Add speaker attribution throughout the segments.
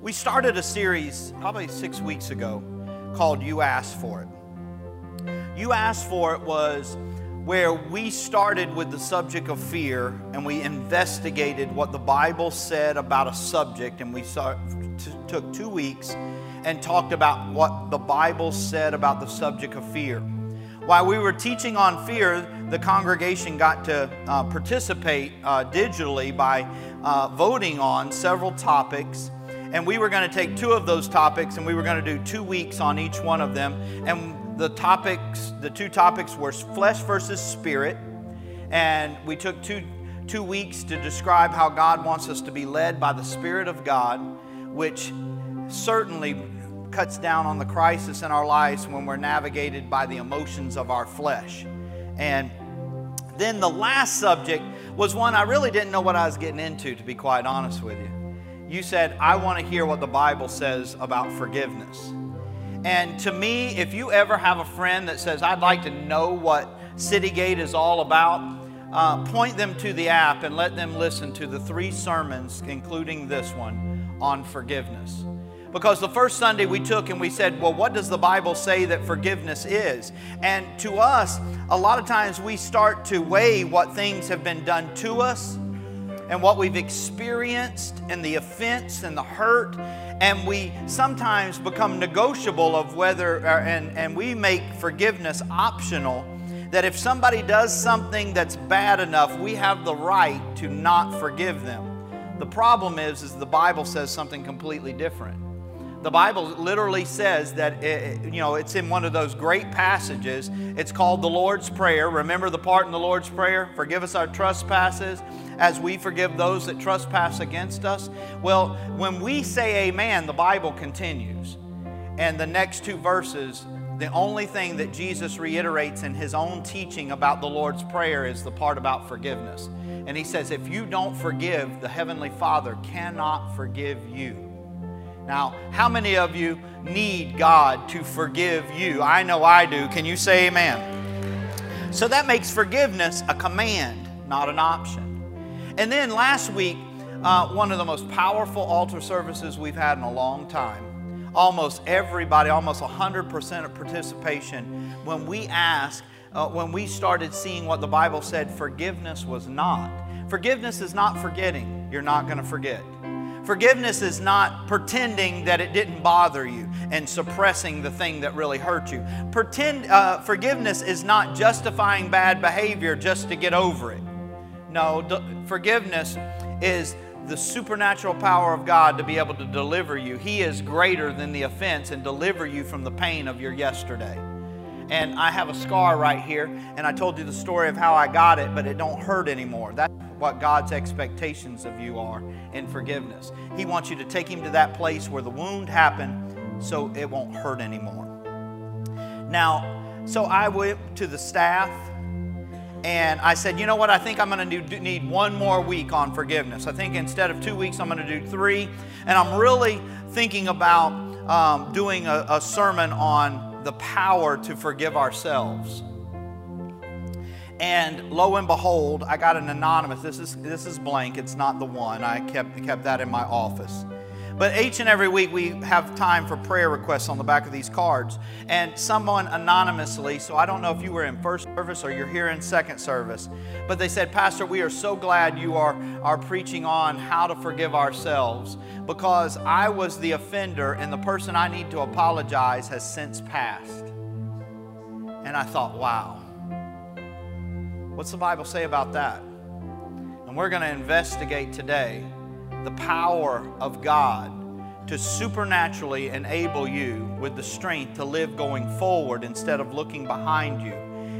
Speaker 1: We started a series probably six weeks ago called You Asked For It. You Asked For It was where we started with the subject of fear and we investigated what the Bible said about a subject, and we saw, t- took two weeks and talked about what the Bible said about the subject of fear. While we were teaching on fear, the congregation got to uh, participate uh, digitally by uh, voting on several topics. And we were going to take two of those topics and we were going to do two weeks on each one of them. And the topics, the two topics were flesh versus spirit. And we took two, two weeks to describe how God wants us to be led by the Spirit of God, which certainly cuts down on the crisis in our lives when we're navigated by the emotions of our flesh. And then the last subject was one I really didn't know what I was getting into, to be quite honest with you. You said, I want to hear what the Bible says about forgiveness. And to me, if you ever have a friend that says, I'd like to know what Citygate is all about, uh, point them to the app and let them listen to the three sermons, including this one, on forgiveness. Because the first Sunday we took and we said, well, what does the Bible say that forgiveness is? And to us, a lot of times we start to weigh what things have been done to us and what we've experienced and the offense and the hurt. And we sometimes become negotiable of whether, and, and we make forgiveness optional. That if somebody does something that's bad enough, we have the right to not forgive them. The problem is, is the Bible says something completely different. The Bible literally says that, it, you know, it's in one of those great passages. It's called the Lord's Prayer. Remember the part in the Lord's Prayer? Forgive us our trespasses as we forgive those that trespass against us. Well, when we say amen, the Bible continues. And the next two verses, the only thing that Jesus reiterates in his own teaching about the Lord's Prayer is the part about forgiveness. And he says, if you don't forgive, the Heavenly Father cannot forgive you. Now, how many of you need God to forgive you? I know I do. Can you say amen? So that makes forgiveness a command, not an option. And then last week, uh, one of the most powerful altar services we've had in a long time. Almost everybody, almost 100% of participation, when we asked, uh, when we started seeing what the Bible said forgiveness was not. Forgiveness is not forgetting. You're not going to forget. Forgiveness is not pretending that it didn't bother you and suppressing the thing that really hurt you. Pretend, uh, forgiveness is not justifying bad behavior just to get over it. No, d- forgiveness is the supernatural power of God to be able to deliver you. He is greater than the offense and deliver you from the pain of your yesterday. And I have a scar right here, and I told you the story of how I got it, but it don't hurt anymore. What God's expectations of you are in forgiveness. He wants you to take him to that place where the wound happened so it won't hurt anymore. Now, so I went to the staff and I said, you know what? I think I'm going to need one more week on forgiveness. I think instead of two weeks, I'm going to do three. And I'm really thinking about um, doing a, a sermon on the power to forgive ourselves. And lo and behold, I got an anonymous. This is this is blank. It's not the one. I kept kept that in my office. But each and every week we have time for prayer requests on the back of these cards. And someone anonymously, so I don't know if you were in first service or you're here in second service, but they said, Pastor, we are so glad you are, are preaching on how to forgive ourselves because I was the offender and the person I need to apologize has since passed. And I thought, wow. What's the Bible say about that? And we're going to investigate today the power of God to supernaturally enable you with the strength to live going forward instead of looking behind you.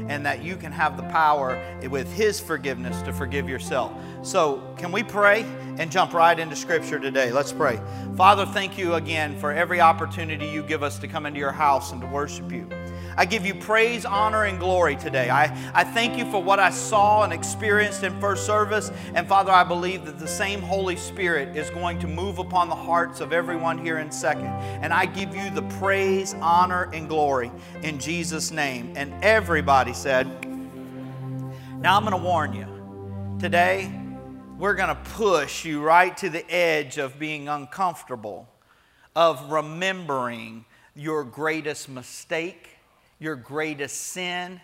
Speaker 1: And that you can have the power with His forgiveness to forgive yourself. So, can we pray and jump right into Scripture today? Let's pray. Father, thank you again for every opportunity you give us to come into your house and to worship you. I give you praise, honor, and glory today. I, I thank you for what I saw and experienced in first service. And Father, I believe that the same Holy Spirit is going to move upon the hearts of everyone here in second. And I give you the praise, honor, and glory in Jesus' name. And everybody said, Now I'm going to warn you. Today, we're going to push you right to the edge of being uncomfortable of remembering your greatest mistake, your greatest sin,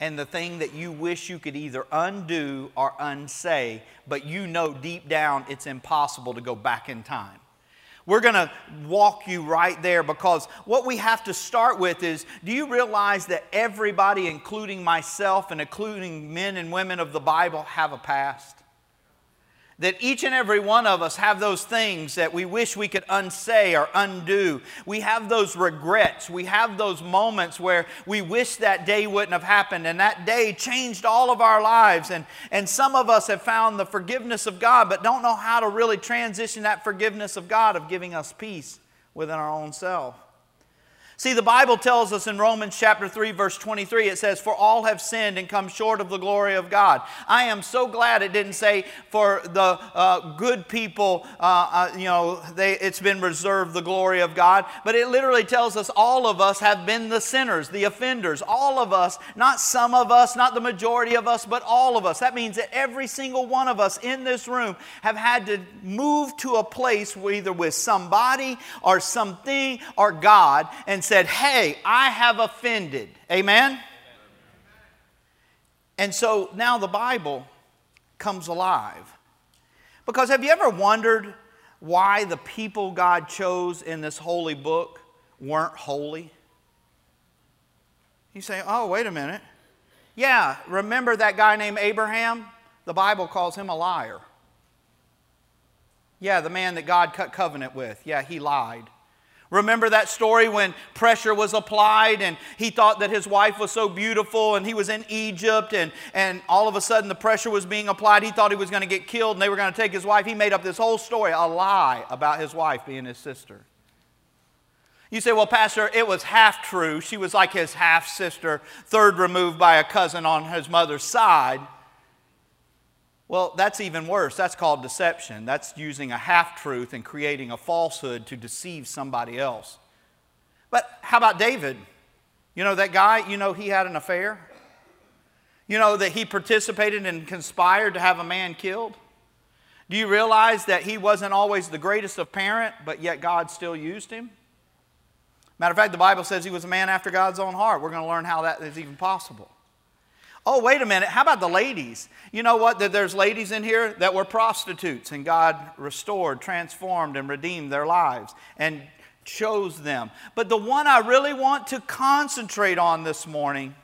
Speaker 1: and the thing that you wish you could either undo or unsay, but you know deep down it's impossible to go back in time. We're going to walk you right there because what we have to start with is do you realize that everybody, including myself and including men and women of the Bible, have a past? That each and every one of us have those things that we wish we could unsay or undo. We have those regrets. We have those moments where we wish that day wouldn't have happened and that day changed all of our lives. And, and some of us have found the forgiveness of God but don't know how to really transition that forgiveness of God of giving us peace within our own self. See, the Bible tells us in Romans chapter 3, verse 23, it says, For all have sinned and come short of the glory of God. I am so glad it didn't say, For the uh, good people, uh, uh, you know, they, it's been reserved the glory of God. But it literally tells us all of us have been the sinners, the offenders. All of us, not some of us, not the majority of us, but all of us. That means that every single one of us in this room have had to move to a place either with somebody or something or God and said, Hey, I have offended. Amen? And so now the Bible comes alive. Because have you ever wondered why the people God chose in this holy book weren't holy? You say, oh, wait a minute. Yeah, remember that guy named Abraham? The Bible calls him a liar. Yeah, the man that God cut covenant with. Yeah, he lied. Remember that story when pressure was applied and he thought that his wife was so beautiful and he was in Egypt and, and all of a sudden the pressure was being applied. He thought he was going to get killed and they were going to take his wife. He made up this whole story, a lie about his wife being his sister. You say, well, Pastor, it was half true. She was like his half sister, third removed by a cousin on his mother's side. Well, that's even worse. That's called deception. That's using a half truth and creating a falsehood to deceive somebody else. But how about David? You know, that guy, you know, he had an affair? You know, that he participated and conspired to have a man killed? Do you realize that he wasn't always the greatest of parent, but yet God still used him? Matter of fact, the Bible says he was a man after God's own heart. We're going to learn how that is even possible. Oh, wait a minute. How about the ladies? You know what? There's ladies in here that were prostitutes, and God restored, transformed, and redeemed their lives and chose them. But the one I really want to concentrate on this morning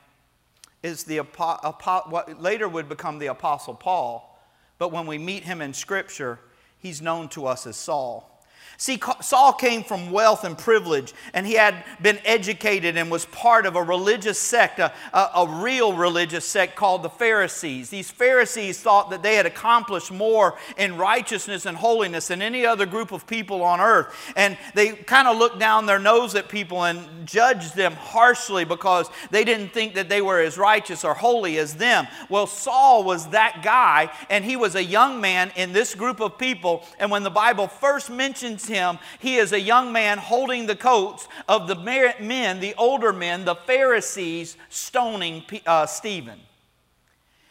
Speaker 1: is the what later would become the Apostle Paul. But when we meet him in Scripture, he's known to us as Saul. See, Saul came from wealth and privilege, and he had been educated and was part of a religious sect, a, a, a, real religious sect called the Pharisees. These Pharisees thought that they had accomplished more in righteousness and holiness than any other group of people on earth. And they kind of looked down their nose at people and judged them harshly because they didn't think that they were as righteous or holy as them. Well, Saul was that guy, and he was a young man in this group of people. And when the Bible first mentions him, he is a young man holding the coats of the men, the older men, the Pharisees, stoning uh, Stephen.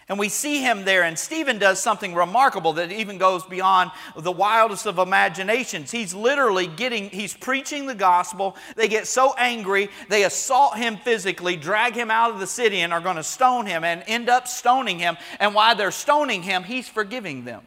Speaker 1: And we see him there, and Stephen does something remarkable that even goes beyond the wildest of imaginations. He's literally getting, he's preaching the gospel. They get so angry, they assault him physically, drag him out of the city, and are going to stone him, and end up stoning him. And while they're stoning him, he's forgiving them.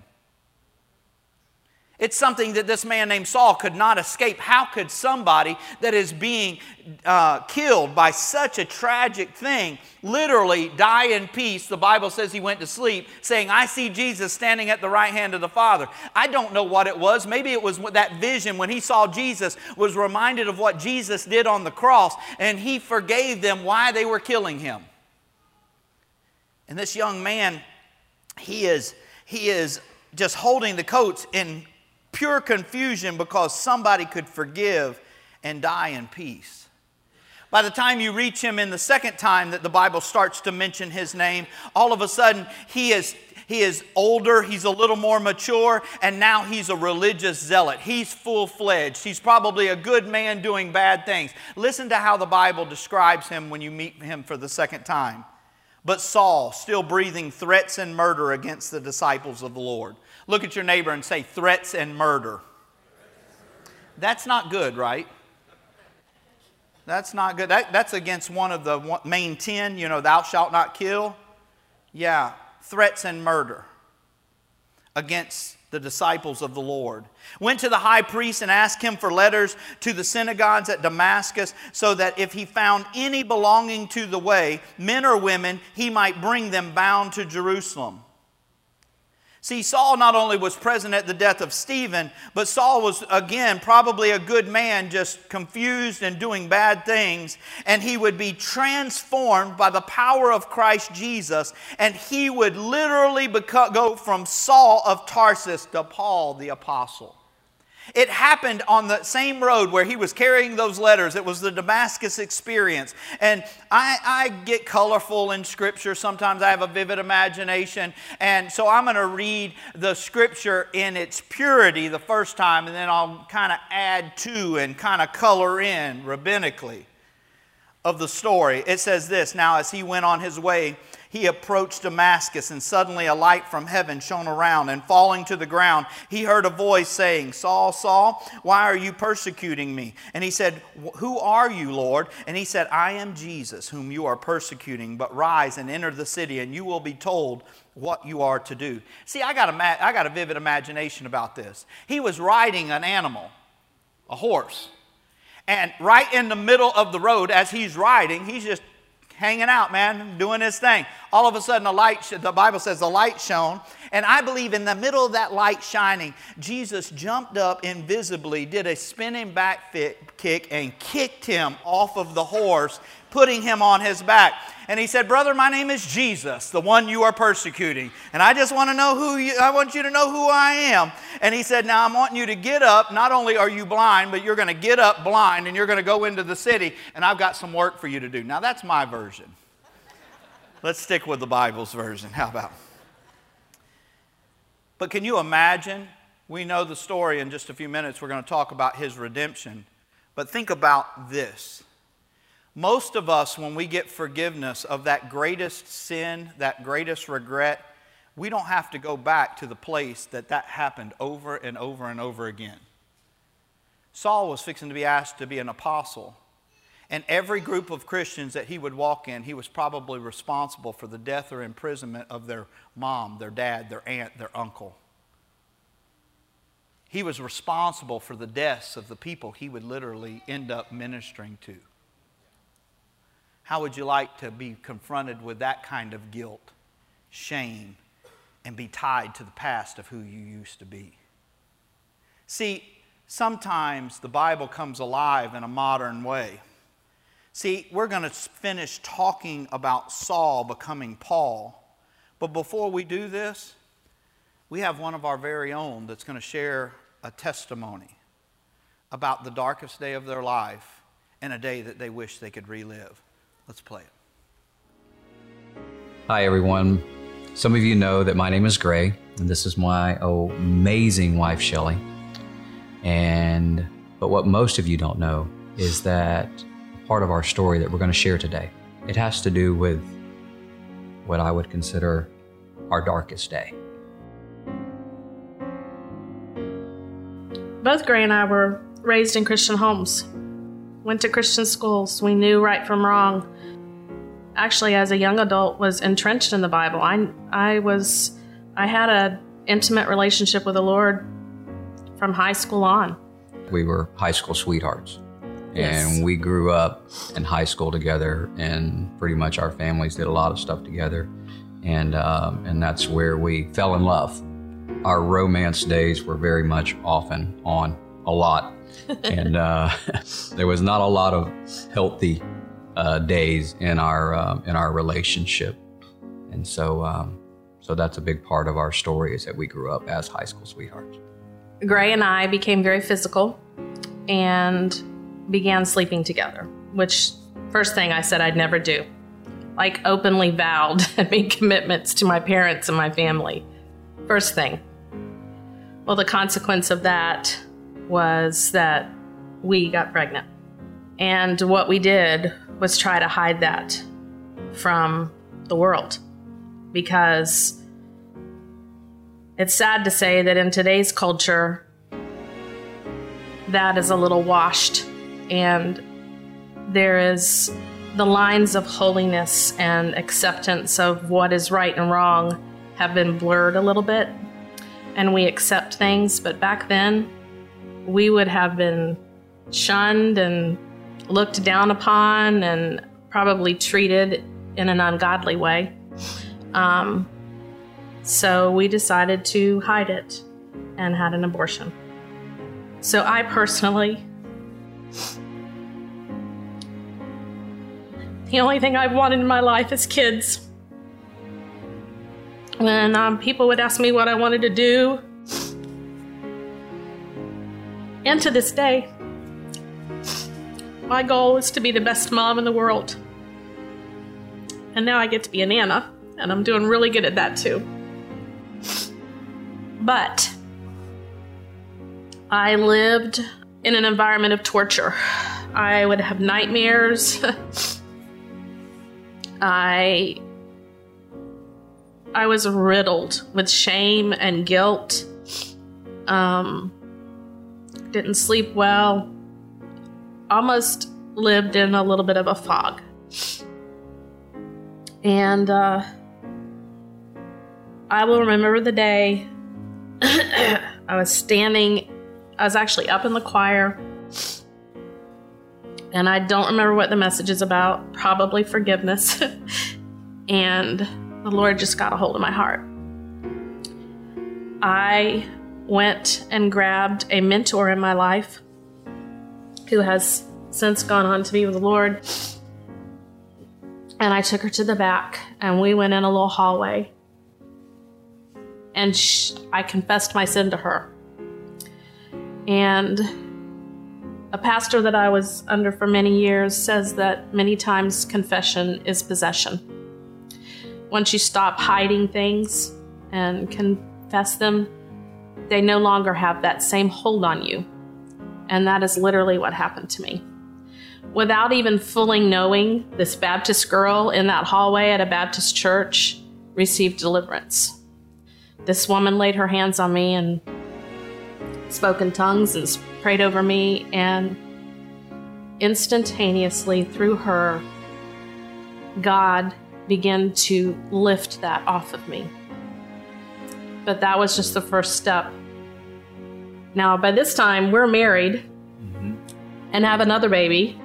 Speaker 1: It's something that this man named Saul could not escape. How could somebody that is being uh, killed by such a tragic thing literally die in peace? The Bible says he went to sleep, saying, I see Jesus standing at the right hand of the Father. I don't know what it was. Maybe it was that vision when he saw Jesus, was reminded of what Jesus did on the cross, and he forgave them why they were killing him. And this young man, he is, he is just holding the coats in pure confusion because somebody could forgive and die in peace. By the time you reach him in the second time that the Bible starts to mention his name, all of a sudden he is he is older, he's a little more mature, and now he's a religious zealot. He's full fledged. He's probably a good man doing bad things. Listen to how the Bible describes him when you meet him for the second time. But Saul, still breathing threats and murder against the disciples of the Lord. Look at your neighbor and say, threats and murder. That's not good, right? That's not good. That, that's against one of the main 10, you know, thou shalt not kill. Yeah, threats and murder against the disciples of the Lord. Went to the high priest and asked him for letters to the synagogues at Damascus so that if he found any belonging to the way, men or women, he might bring them bound to Jerusalem. See, Saul not only was present at the death of Stephen, but Saul was, again, probably a good man, just confused and doing bad things. And he would be transformed by the power of Christ Jesus, and he would literally go from Saul of Tarsus to Paul the Apostle. It happened on the same road where he was carrying those letters. It was the Damascus experience. And I, I, get colorful in Scripture. Sometimes I have a vivid imagination. And so I'm going to read the Scripture in its purity the first time, and then I'll kind of add to and kind of color in rabbinically of the story. It says this Now, as he went on his way, he approached Damascus, and suddenly a light from heaven shone around, and falling to the ground, he heard a voice saying, Saul, Saul, why are you persecuting me? And he said, Who are you, Lord? And he said, I am Jesus, whom you are persecuting, but rise and enter the city, and you will be told what you are to do. See, I got a, I got a vivid imagination about this. He was riding an animal, a horse. And right in the middle of the road, as he's riding, he's just hanging out, man, doing his thing. All of a sudden, the light, the Bible says the light shone. And I believe in the middle of that light shining, Jesus jumped up invisibly, did a spinning back kick, and kicked him off of the horse, putting him on his back. And he said, Brother, my name is Jesus, the one you are persecuting. And I just want to know who you, I want you to know who I am. And he said, Now I'm wanting you to get up. Not only are you blind, but you're going to get up blind and you're going to go into the city, and I've got some work for you to do. Now that's my version. Let's stick with the Bible's version. How about? But can you imagine? We know the story in just a few minutes. We're going to talk about his redemption. But think about this most of us, when we get forgiveness of that greatest sin, that greatest regret, we don't have to go back to the place that that happened over and over and over again. Saul was fixing to be asked to be an apostle. And every group of Christians that he would walk in, he was probably responsible for the death or imprisonment of their mom, their dad, their aunt, their uncle. He was responsible for the deaths of the people he would literally end up ministering to. How would you like to be confronted with that kind of guilt, shame, and be tied to the past of who you used to be? See, sometimes the Bible comes alive in a modern way. See, we're going to finish talking about Saul becoming Paul. But before we do this, we have one of our very own that's going to share a testimony about the darkest day of their life and a day that they wish they could relive. Let's play it.
Speaker 2: Hi, everyone. Some of you know that my name is Gray, and this is my amazing wife, Shelly. And but what most of you don't know is that part of our story that we're going to share today. It has to do with what I would consider our darkest day.
Speaker 3: Both Gray and I were raised in Christian homes, went to Christian schools. We knew right from wrong actually as a young adult was entrenched in the Bible. I I was I had a intimate relationship with the Lord from high school on.
Speaker 2: We were high school sweethearts. Yes. And we grew up in high school together, and pretty much our families did a lot of stuff together, and um, and that's where we fell in love. Our romance days were very much off and on a lot, and uh, there was not a lot of healthy uh, days in our um, in our relationship, and so um, so that's a big part of our story is that we grew up as high school sweethearts.
Speaker 3: Gray and I became very physical, and began sleeping together. Which first thing I said I'd never do, like openly vowed and made commitments to my parents and my family. First thing. Well, the consequence of that was that we got pregnant. And what we did was try to hide that from the world. Because it's sad to say that in today's culture, that is a little washed, and there is the lines of holiness and acceptance of what is right and wrong have been blurred a little bit, and we accept things. But back then, we would have been shunned and looked down upon and probably treated in an ungodly way. Um, so we decided to hide it and had an abortion. So I personally, the only thing I've wanted in my life is kids. When um, people would ask me what I wanted to do, and to this day, my goal is to be the best mom in the world. And now I get to be a Nana, and I'm doing really good at that too. But I lived in an environment of torture. I would have nightmares. I I was riddled with shame and guilt. Um, didn't sleep well. Almost lived in a little bit of a fog. And uh, I will remember the day I was standing, I was actually up in the choir. And I don't remember what the message is about, probably forgiveness. and the Lord just got a hold of my heart. I went and grabbed a mentor in my life who has since gone on to be with the Lord. And I took her to the back and we went in a little hallway. And sh- I confessed my sin to her. And a pastor that I was under for many years says that many times confession is possession. Once you stop hiding things and confess them, they no longer have that same hold on you. And that is literally what happened to me. Without even fully knowing, this Baptist girl in that hallway at a Baptist church received deliverance. This woman laid her hands on me and spoke in tongues and prayed over me, and instantaneously through her, God began to lift that off of me. But that was just the first step. Now, by this time, we're married mm-hmm. and have another baby.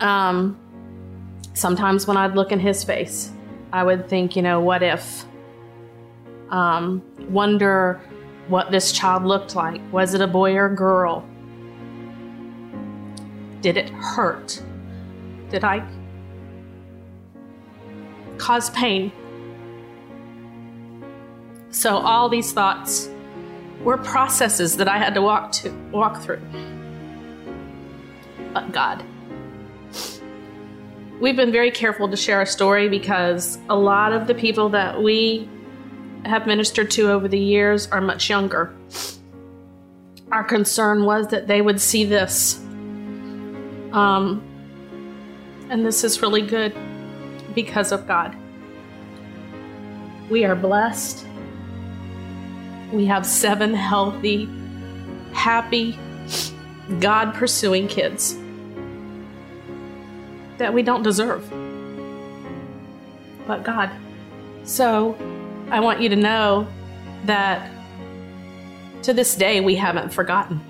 Speaker 3: Um, sometimes when I'd look in his face, I would think, you know, what if? Um, wonder what this child looked like. Was it a boy or a girl? Did it hurt? Did I cause pain? So all these thoughts were processes that I had to walk to walk through. But God. We've been very careful to share our story because a lot of the people that we have ministered to over the years are much younger. Our concern was that they would see this. Um, and this is really good because of God. We are blessed we have seven healthy, happy, God pursuing kids that we don't deserve. But God. So I want you to know that to this day we haven't forgotten.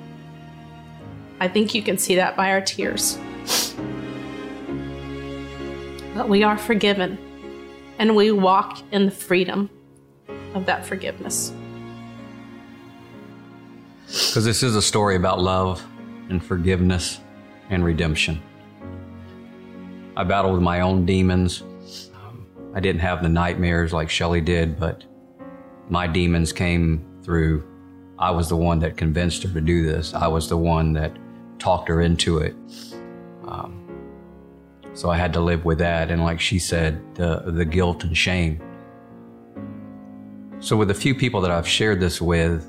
Speaker 3: I think you can see that by our tears. But we are forgiven and we walk in the freedom of that forgiveness.
Speaker 2: Because this is a story about love and forgiveness and redemption. I battled with my own demons. Um, I didn't have the nightmares like Shelly did, but my demons came through. I was the one that convinced her to do this. I was the one that talked her into it. Um, so I had to live with that, and like she said, the the guilt and shame. So with a few people that I've shared this with,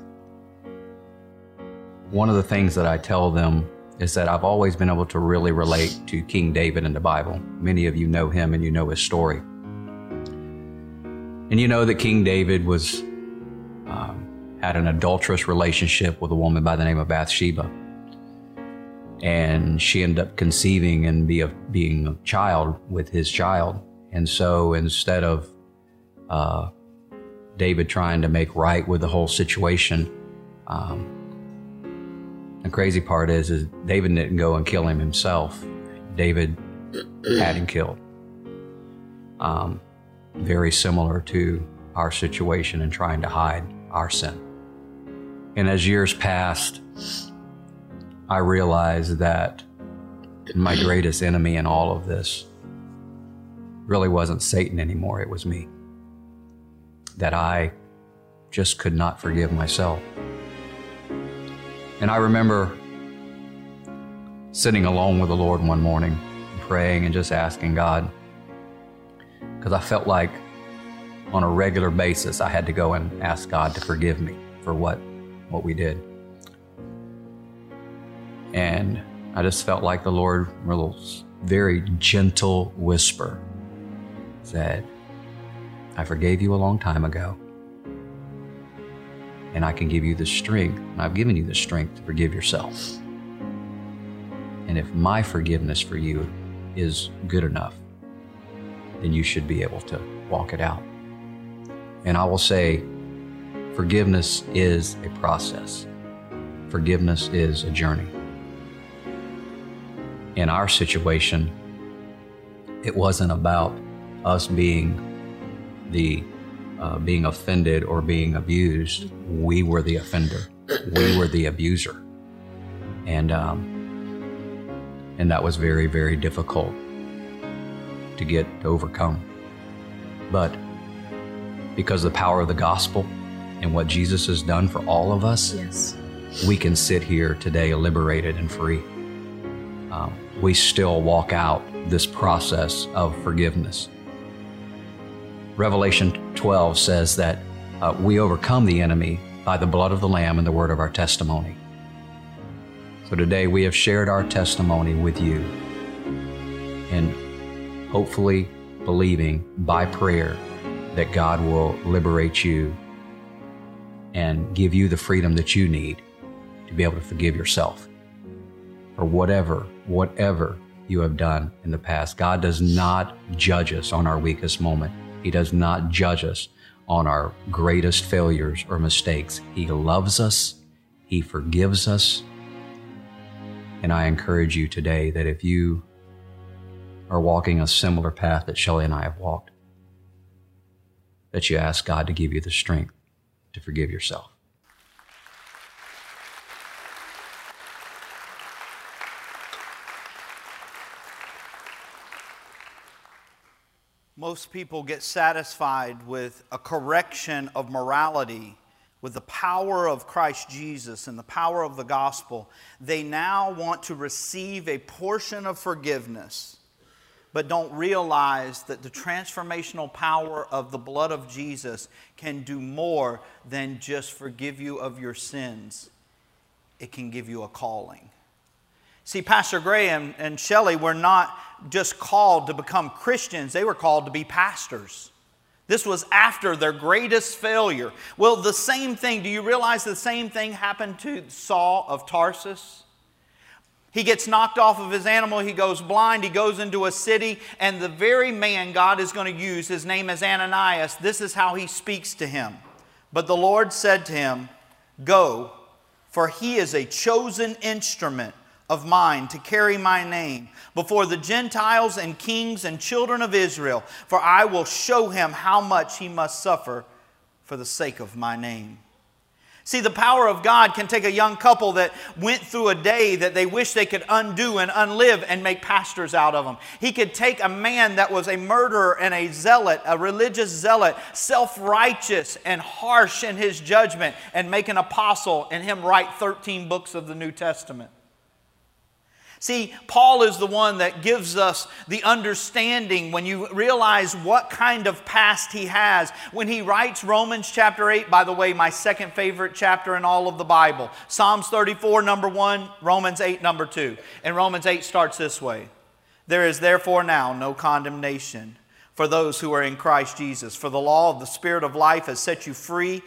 Speaker 2: one of the things that I tell them is that I've always been able to really relate to King David in the Bible. Many of you know him and you know his story. And you know that King David was um, had an adulterous relationship with a woman by the name of Bathsheba. And she ended up conceiving and be a, being a child with his child. And so instead of uh, David trying to make right with the whole situation, um, the crazy part is, is David didn't go and kill him himself. David had him killed. Um, very similar to our situation in trying to hide our sin. And as years passed, I realized that my greatest enemy in all of this really wasn't Satan anymore, it was me. That I just could not forgive myself. And I remember sitting alone with the Lord one morning, praying and just asking God, because I felt like on a regular basis I had to go and ask God to forgive me for what, what we did. And I just felt like the Lord, a little very gentle whisper, said, I forgave you a long time ago. And I can give you the strength, and I've given you the strength to forgive yourself. And if my forgiveness for you is good enough, then you should be able to walk it out. And I will say, forgiveness is a process, forgiveness is a journey in our situation, it wasn't about us being the uh, being offended or being abused. We were the offender. We were the abuser, and um, and that was very very difficult to get to overcome. But because of the power of the gospel and what Jesus has done for all of us,
Speaker 3: Yes.
Speaker 2: we can sit here today liberated and free. Um, we still walk out this process of forgiveness. Revelation 12 says that uh, we overcome the enemy by the blood of the Lamb and the word of our testimony. So today we have shared our testimony with you and hopefully believing by prayer that God will liberate you and give you the freedom that you need to be able to forgive yourself for whatever, whatever you have done in the past. God does not judge us on our weakest moment. He does not judge us on our greatest failures or mistakes. He loves us. He forgives us. And I encourage you today that if you are walking a similar path that Shelley and I have walked, that you ask God to give you the strength to forgive yourself.
Speaker 1: Most people get satisfied with a correction of morality, with the power of Christ Jesus and the power of the gospel. They now want to receive a portion of forgiveness, but don't realize that the transformational power of the blood of Jesus can do more than just forgive you of your sins, it can give you a calling. See, Pastor Graham and Shelley were not just called to become Christians, they were called to be pastors. This was after their greatest failure. Well, the same thing, do you realize the same thing happened to Saul of Tarsus? He gets knocked off of his animal, he goes blind, he goes into a city, and the very man God is going to use, his name is Ananias, this is how he speaks to him. But the Lord said to him, Go, for he is a chosen instrument of mine to carry my name before the Gentiles and kings and children of Israel, for I will show him how much he must suffer for the sake of my name. See, the power of God can take a young couple that went through a day that they wish they could undo and unlive and make pastors out of them. He could take a man that was a murderer and a zealot, a religious zealot, self righteous and harsh in his judgment, and make an apostle and him write 13 books of the New Testament. See, Paul is the one that gives us the understanding when you realize what kind of past he has. When he writes Romans chapter 8, by the way, my second favorite chapter in all of the Bible. Psalms 34, number 1, Romans 8, number 2. And Romans 8 starts this way There is therefore now no condemnation for those who are in Christ Jesus. For the law of the Spirit of life has set you free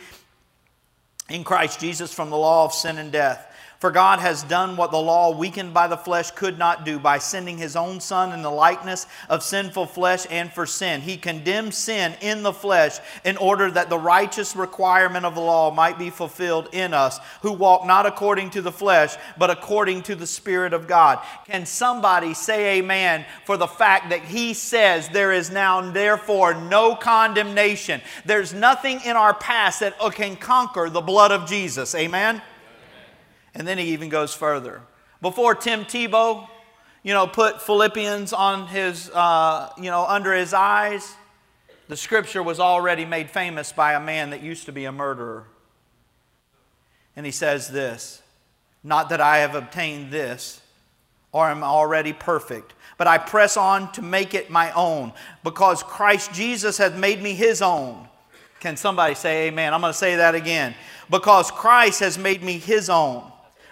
Speaker 1: in Christ Jesus from the law of sin and death. For God has done what the law, weakened by the flesh, could not do by sending his own Son in the likeness of sinful flesh and for sin. He condemned sin in the flesh in order that the righteous requirement of the law might be fulfilled in us, who walk not according to the flesh, but according to the Spirit of God. Can somebody say amen for the fact that he says there is now, therefore, no condemnation? There's nothing in our past that can conquer the blood of Jesus. Amen? And then he even goes further. Before Tim Tebow, you know, put Philippians on his, uh, you know, under his eyes, the scripture was already made famous by a man that used to be a murderer. And he says this Not that I have obtained this or am already perfect, but I press on to make it my own because Christ Jesus has made me his own. Can somebody say amen? I'm going to say that again. Because Christ has made me his own.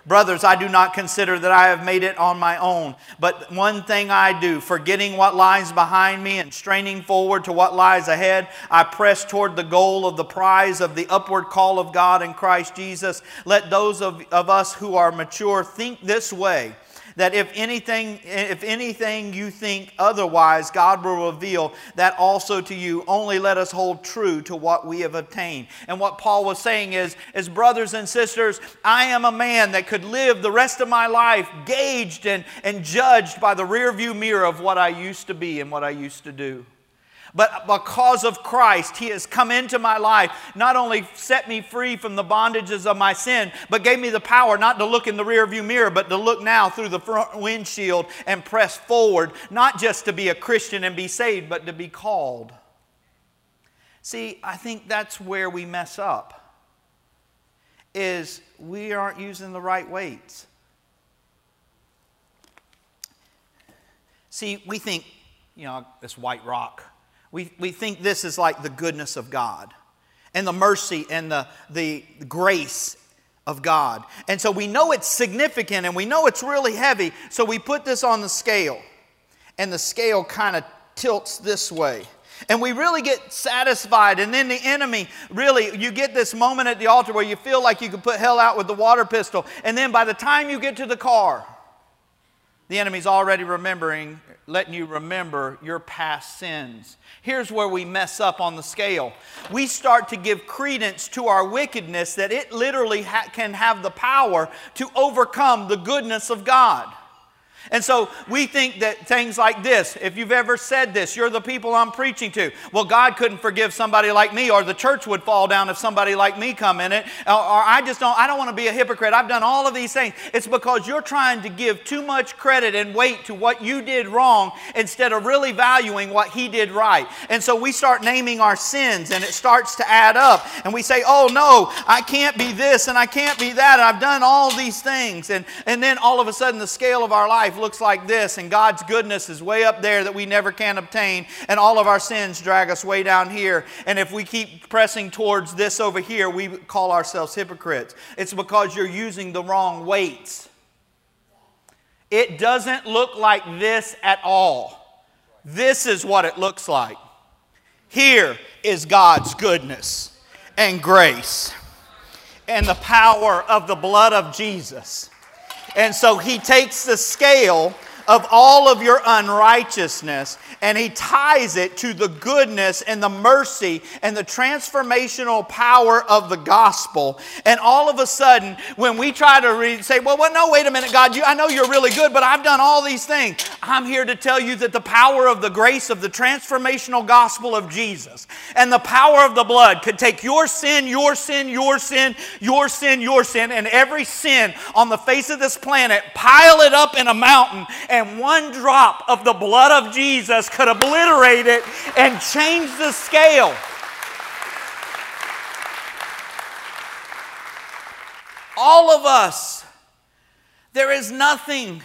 Speaker 1: Brothers, I do not consider that I have made it on my own, but one thing I do, forgetting what lies behind me and straining forward to what lies ahead, I press toward the goal of the prize of the upward call of God in Christ Jesus. Let those of, of us who are mature think this way that if anything, if anything you think otherwise, God will reveal that also to you. Only let us hold true to what we have obtained. And what Paul was saying is, as brothers and sisters, I am a man that could live the rest of my life gauged and, and judged by the rearview mirror of what I used to be and what I used to do. But because of Christ, He has come into my life, not only set me free from the bondages of my sin, but gave me the power not to look in the rearview mirror, but to look now through the front windshield and press forward, not just to be a Christian and be saved, but to be called. See, I think that's where we mess up. Is we aren't using the right weights. See, we think, you know, this white rock we, we think this is like the goodness of God and the mercy and the, the grace of God. And so we know it's significant and we know it's really heavy. So we put this on the scale, and the scale kind of tilts this way. And we really get satisfied. And then the enemy, really, you get this moment at the altar where you feel like you could put hell out with the water pistol. And then by the time you get to the car, the enemy's already remembering, letting you remember your past sins. Here's where we mess up on the scale. We start to give credence to our wickedness that it literally ha- can have the power to overcome the goodness of God. And so we think that things like this, if you've ever said this, you're the people I'm preaching to. Well, God couldn't forgive somebody like me, or the church would fall down if somebody like me come in it. Or, or I just don't, I don't want to be a hypocrite. I've done all of these things. It's because you're trying to give too much credit and weight to what you did wrong instead of really valuing what he did right. And so we start naming our sins and it starts to add up. And we say, oh no, I can't be this and I can't be that. I've done all these things. And, and then all of a sudden the scale of our life looks like this, and God's goodness is way up there that we never can obtain, and all of our sins drag us way down here. And if we keep pressing towards this over here, we call ourselves hypocrites. It's because you're using the wrong weights. It doesn't look like this at all. This is what it looks like. Here is God's goodness and grace and the power of the blood of Jesus. And so he takes the scale of all of your unrighteousness and he ties it to the goodness and the mercy and the transformational power of the gospel. And all of a sudden, when we try to read, say, well, well, no, wait a minute, God, you, I know you're really good, but I've done all these things. I'm here to tell you that the power of the grace of the transformational gospel of Jesus and the power of the blood could take your sin, your sin, your sin, your sin, your sin, and every sin on the face of this planet, pile it up in a mountain, and and one drop of the blood of Jesus could obliterate it and change the scale. All of us, there is nothing,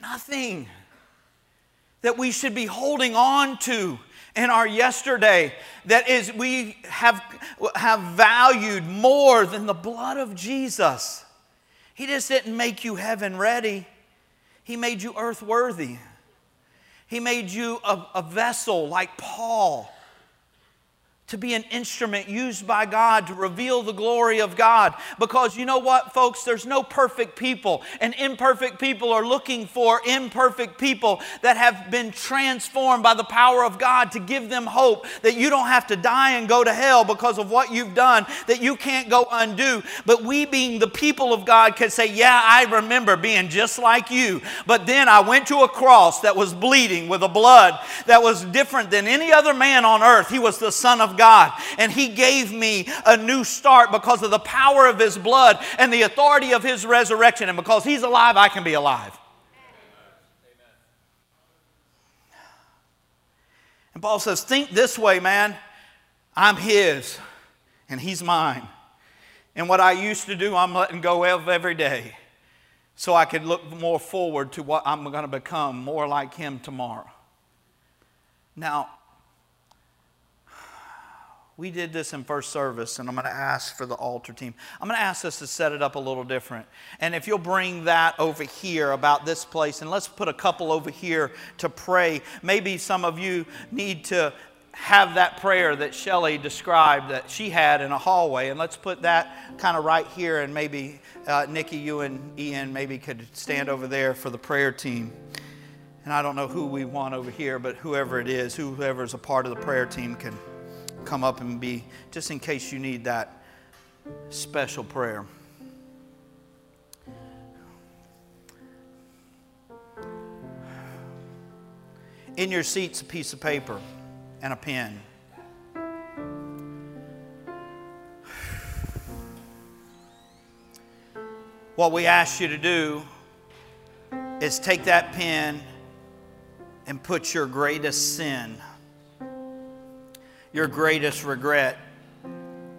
Speaker 1: nothing that we should be holding on to in our yesterday that is we have, have valued more than the blood of Jesus. He just didn't make you heaven ready. He made you earth worthy. He made you a, a vessel like Paul to be an instrument used by God to reveal the glory of God. Because you know what, folks? There's no perfect people, and imperfect people are looking for imperfect people that have been transformed by the power of God to give them hope that you don't have to die and go to hell because of what you've done, that you can't go undo. But we, being the people of God, can say, Yeah, I remember being just like you, but then I went to a cross that was bleeding with a blood that was different than any other man on earth. He was the Son of God. And He gave me a new start because of the power of His blood and the authority of His resurrection. And because He's alive, I can be alive. And Paul says, Think this way, man. I'm His and He's mine. And what I used to do, I'm letting go of every day so I can look more forward to what I'm going to become more like Him tomorrow. Now, we did this in first service, and I'm going to ask for the altar team. I'm going to ask us to set it up a little different. And if you'll bring that over here about this place, and let's put a couple over here to pray. Maybe some of you need to have that prayer that Shelly described that she had in a hallway, and let's put that kind of right here. And maybe uh, Nikki, you and Ian maybe could stand over there for the prayer team. And I don't know who we want over here, but whoever it is, whoever is a part of the prayer team can come up and be, just in case you need that special prayer. In your seats, a piece of paper and a pen. What we ask you to do is take that pen and put your greatest sin your greatest regret,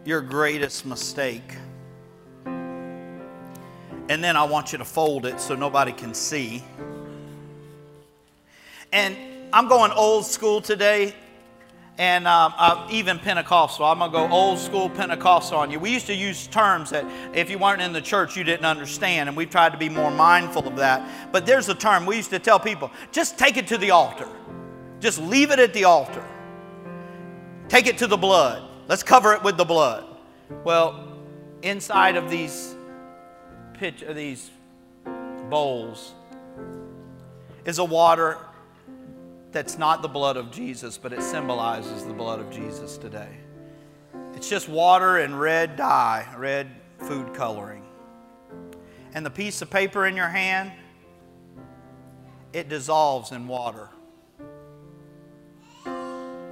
Speaker 1: your greatest mistake. And then I want you to fold it so nobody can see. And I'm going old school today, and um, uh, even Pentecostal. I'm going to go old school Pentecostal on you. We used to use terms that if you weren't in the church, you didn't understand, and we've tried to be more mindful of that. But there's a term we used to tell people just take it to the altar, just leave it at the altar. Take it to the blood. Let's cover it with the blood. Well, inside of these pitch, uh, these bowls is a water that's not the blood of Jesus, but it symbolizes the blood of Jesus today. It's just water and red dye, red food coloring. And the piece of paper in your hand, it dissolves in water.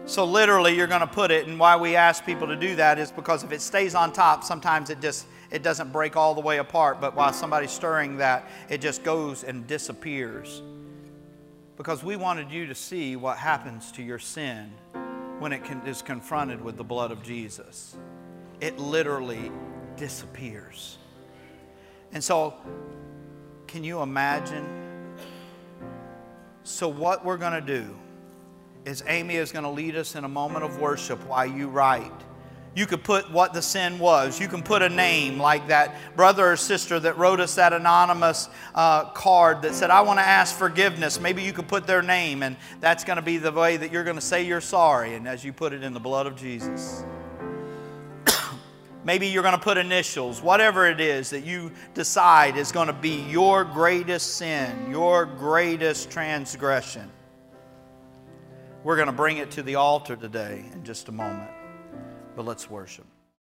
Speaker 1: So literally you're going to put it and why we ask people to do that is because if it stays on top sometimes it just it doesn't break all the way apart but while somebody's stirring that it just goes and disappears. Because we wanted you to see what happens to your sin when it can, is confronted with the blood of Jesus. It literally disappears. And so can you imagine so what we're going to do is Amy is going to lead us in a moment of worship while you write. You could put what the sin was. You can put a name like that brother or sister that wrote us that anonymous uh, card that said, I want to ask forgiveness. Maybe you could put their name, and that's going to be the way that you're going to say you're sorry, and as you put it in the blood of Jesus. Maybe you're going to put initials, whatever it is that you decide is going to be your greatest sin, your greatest transgression. We're going to bring it to the altar today in just a moment. But let's worship.